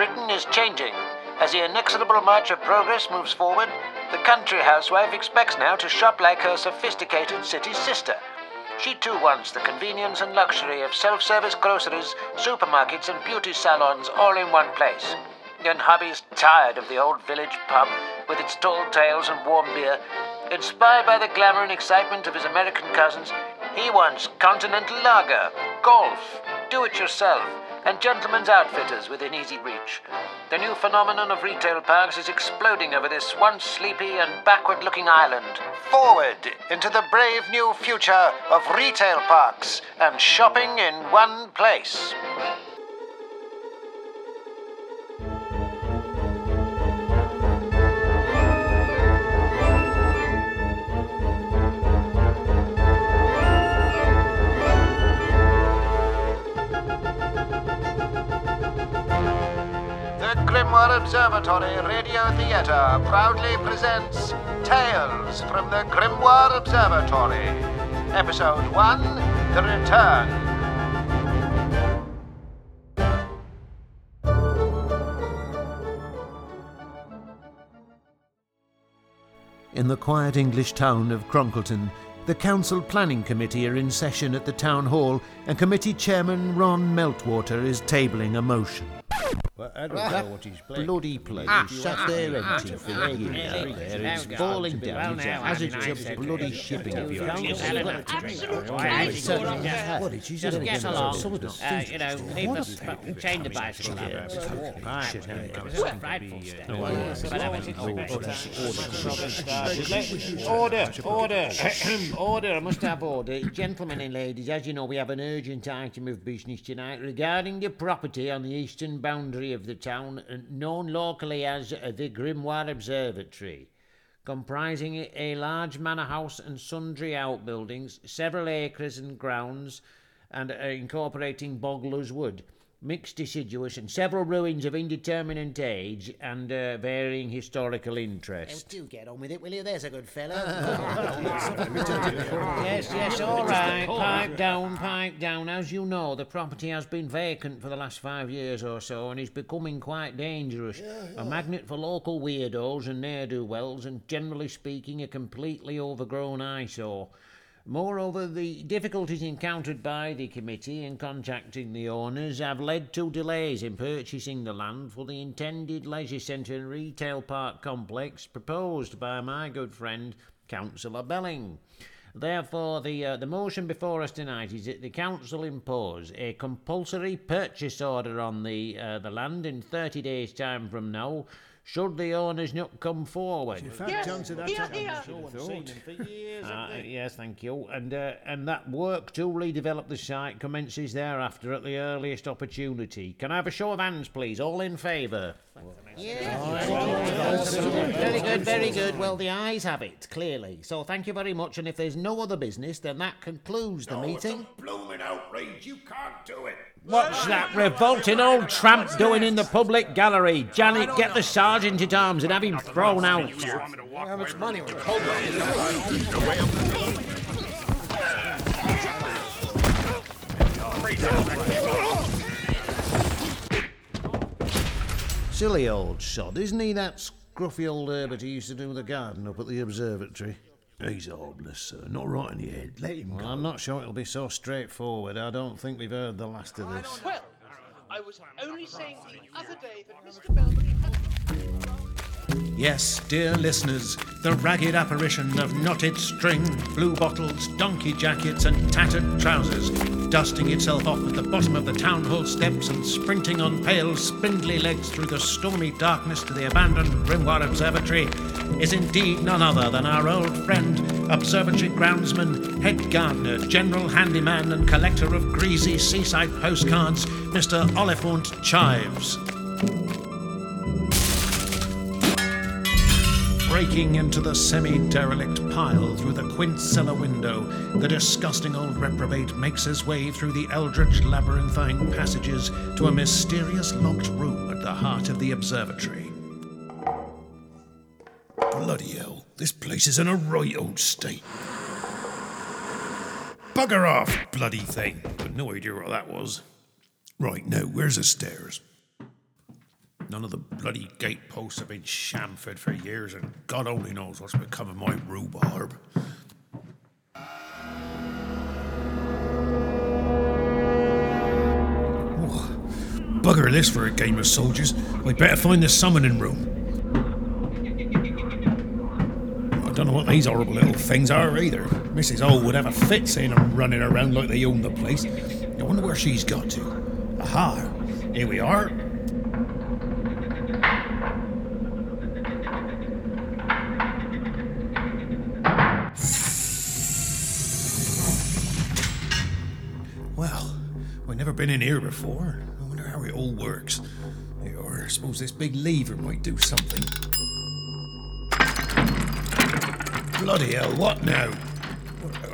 Britain is changing. As the inexorable march of progress moves forward, the country housewife expects now to shop like her sophisticated city sister. She too wants the convenience and luxury of self service groceries, supermarkets, and beauty salons all in one place. And hubby's tired of the old village pub with its tall tales and warm beer. Inspired by the glamour and excitement of his American cousins, he wants continental lager, golf, do it yourself, and gentlemen's outfitters within easy reach. The new phenomenon of retail parks is exploding over this once sleepy and backward looking island. Forward into the brave new future of retail parks and shopping in one place. Grymoire Observatory Radio Theatre proudly presents Tales from the Grymoire Observatory. Episode 1 The Return. In the quiet English town of Cronkleton, the Council Planning Committee are in session at the Town Hall, and Committee Chairman Ron Meltwater is tabling a motion. Well, I don't know what he's playing. Bloody place is sat there empty for years out there. It's falling down. As It's a hazard to bloody shipping of your What did you Just say? get along. Some of the Uh, you know, leave What a chain the bicycle up. Right. It's a frightful state. Order, order, order. I must have order. Gentlemen and ladies, as you know, we have an urgent item of business tonight regarding the property on the eastern boundary of the town, uh, known locally as uh, the Grymoire Observatory. Comprising a- large manor house and sundry outbuildings, several acres and grounds, and uh, incorporating Bogler's Wood mixed deciduous and several ruins of indeterminate age and uh, varying historical interest. Do get on with it, will you? There's a good fellow. Yes, yes, all right. Pipe down, pipe down. As you know, the property has been vacant for the last five years or so and is becoming quite dangerous. A magnet for local weirdos and ne'er-do-wells, and generally speaking, a completely overgrown eyesore. Moreover, the difficulties encountered by the committee in contacting the owners have led to delays in purchasing the land for the intended leisure centre and retail park complex proposed by my good friend Councillor Belling. Therefore, the uh, the motion before us tonight is that the council impose a compulsory purchase order on the uh, the land in 30 days' time from now, should the owners not come forward. Uh, yes, thank you. And uh, and that work to redevelop the site commences thereafter at the earliest opportunity. Can I have a show of hands, please? All in favour? Yes. Very good, very good. Well, the ayes have it, clearly. So thank you very much. And if there's no other business, then that concludes the meeting. blooming outrage. You can't do it. What's that revolting old tramp doing in the public gallery? Janet, get the sergeant at arms and have him thrown out. Silly old sod, isn't he that scruffy old Herbert who used to do the garden up at the observatory? He's harmless, sir. Not right in the head. Let him Well, I'm not sure it'll be so straightforward. I don't think we've heard the last of this. Well, I was only saying the other day that Mr. Belbury had. Yes, dear listeners, the ragged apparition of knotted string, blue bottles, donkey jackets, and tattered trousers, dusting itself off at the bottom of the town hall steps and sprinting on pale, spindly legs through the stormy darkness to the abandoned Grymoire Observatory, is indeed none other than our old friend, observatory groundsman, head gardener, general handyman, and collector of greasy seaside postcards, Mr. Oliphant Chives. Breaking into the semi derelict pile through the quint cellar window, the disgusting old reprobate makes his way through the eldritch labyrinthine passages to a mysterious locked room at the heart of the observatory. Bloody hell. This place is in a right old state. Bugger off, bloody thing. No idea what that was. Right, now, where's the stairs? None of the bloody gateposts have been chamfered for years, and God only knows what's become of my rhubarb. Bugger this for a game of soldiers. I'd better find the summoning room. I don't know what these horrible little things are either. Mrs. O would have a fit seeing them running around like they own the place. I wonder where she's got to. Aha! Here we are. Been in here before. I wonder how it all works. Or I suppose this big lever might do something. Bloody hell, what now?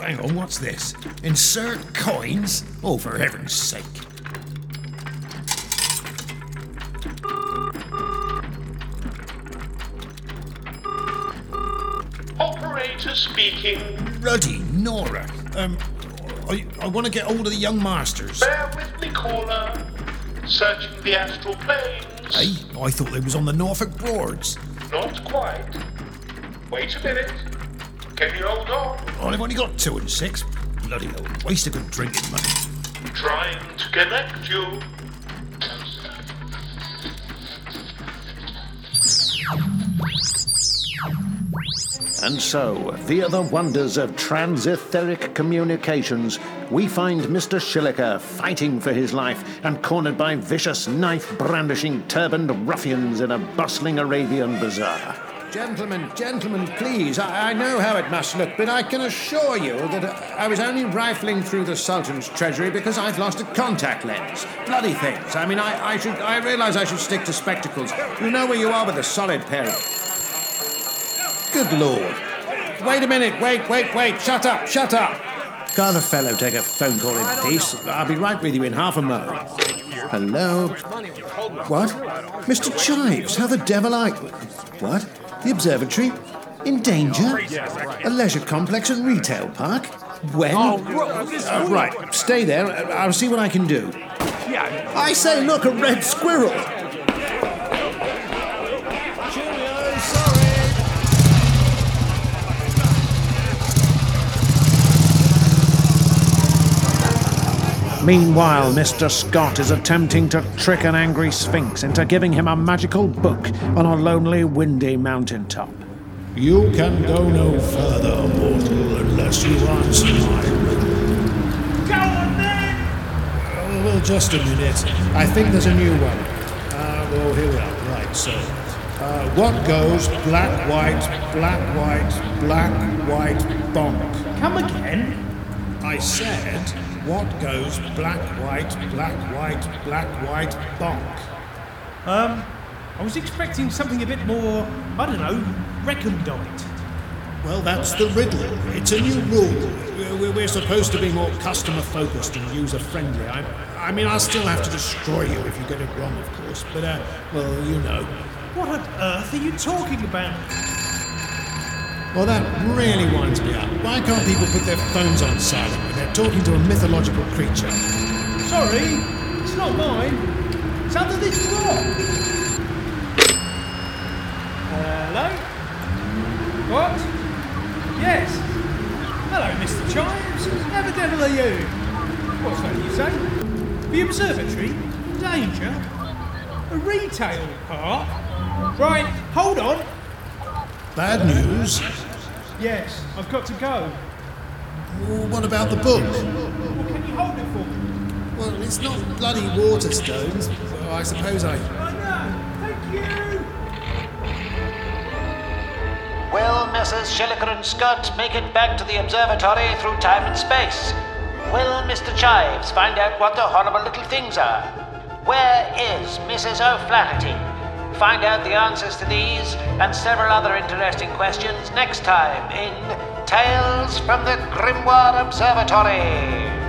Hang on, what's this? Insert coins? Oh, for heaven's sake. Operator speaking. Bloody Nora. Um, I, I want to get hold of the young masters. Bear with me, caller. Searching the astral planes. Hey, I thought they was on the Norfolk Broads. Not quite. Wait a minute. Can you hold on? Oh, I've only got two and six. Bloody hell, waste of good drinking money. Trying to connect you. And so, via the wonders of transetheric communications, we find Mr. Shilliker fighting for his life and cornered by vicious knife brandishing turbaned ruffians in a bustling Arabian bazaar. Gentlemen, gentlemen, please. I, I know how it must look, but I can assure you that I was only rifling through the Sultan's treasury because I've lost a contact lens. Bloody things. I mean, I, I should. I realise I should stick to spectacles. You know where you are with a solid pair of. Good lord. Wait a minute. Wait, wait, wait. Shut up. Shut up. Can't a fellow take a phone call in peace? I'll be right with you in half a mo. Hello? What? Mr. Chives, how the devil I. What? The observatory? In danger? A leisure complex and retail park? When? Uh, right, stay there. I'll see what I can do. I say, look, a red squirrel! Meanwhile, Mr. Scott is attempting to trick an angry sphinx into giving him a magical book on a lonely, windy mountaintop. You can go no further, mortal, unless you answer my riddle. Go on then! Oh, well, just a minute. I think there's a new one. Uh, well, here we are. Right, so. Uh, what goes black, white, black, white, black, white, bonk? Come again? I said, what goes black, white, black, white, black, white, bonk? Um, I was expecting something a bit more, I don't know, recondite. Well, that's the riddle. It's a new rule. We're, we're supposed to be more customer focused and user friendly. I, I mean, I'll still have to destroy you if you get it wrong, of course. But, uh, well, you know. What on earth are you talking about? Well, that really winds me up. Why can't people put their phones on silent when they're talking to a mythological creature? Sorry, it's not mine. It's under this rock. Hello? What? Yes. Hello, Mr. Chimes. How the devil are you? What's that you say? The observatory? Danger? A retail park? Right, hold on. Bad news. Yes, I've got to go. Well, what about the book? What can you hold it for? me? Well, it's not bloody Waterstones. Well, I suppose I. I know. Thank you. Will Messrs. Shilliker and Scott make it back to the observatory through time and space? Will Mr. Chives find out what the horrible little things are? Where is Mrs. O'Flaherty? Find out the answers to these and several other interesting questions next time in Tales from the Grymoire Observatory.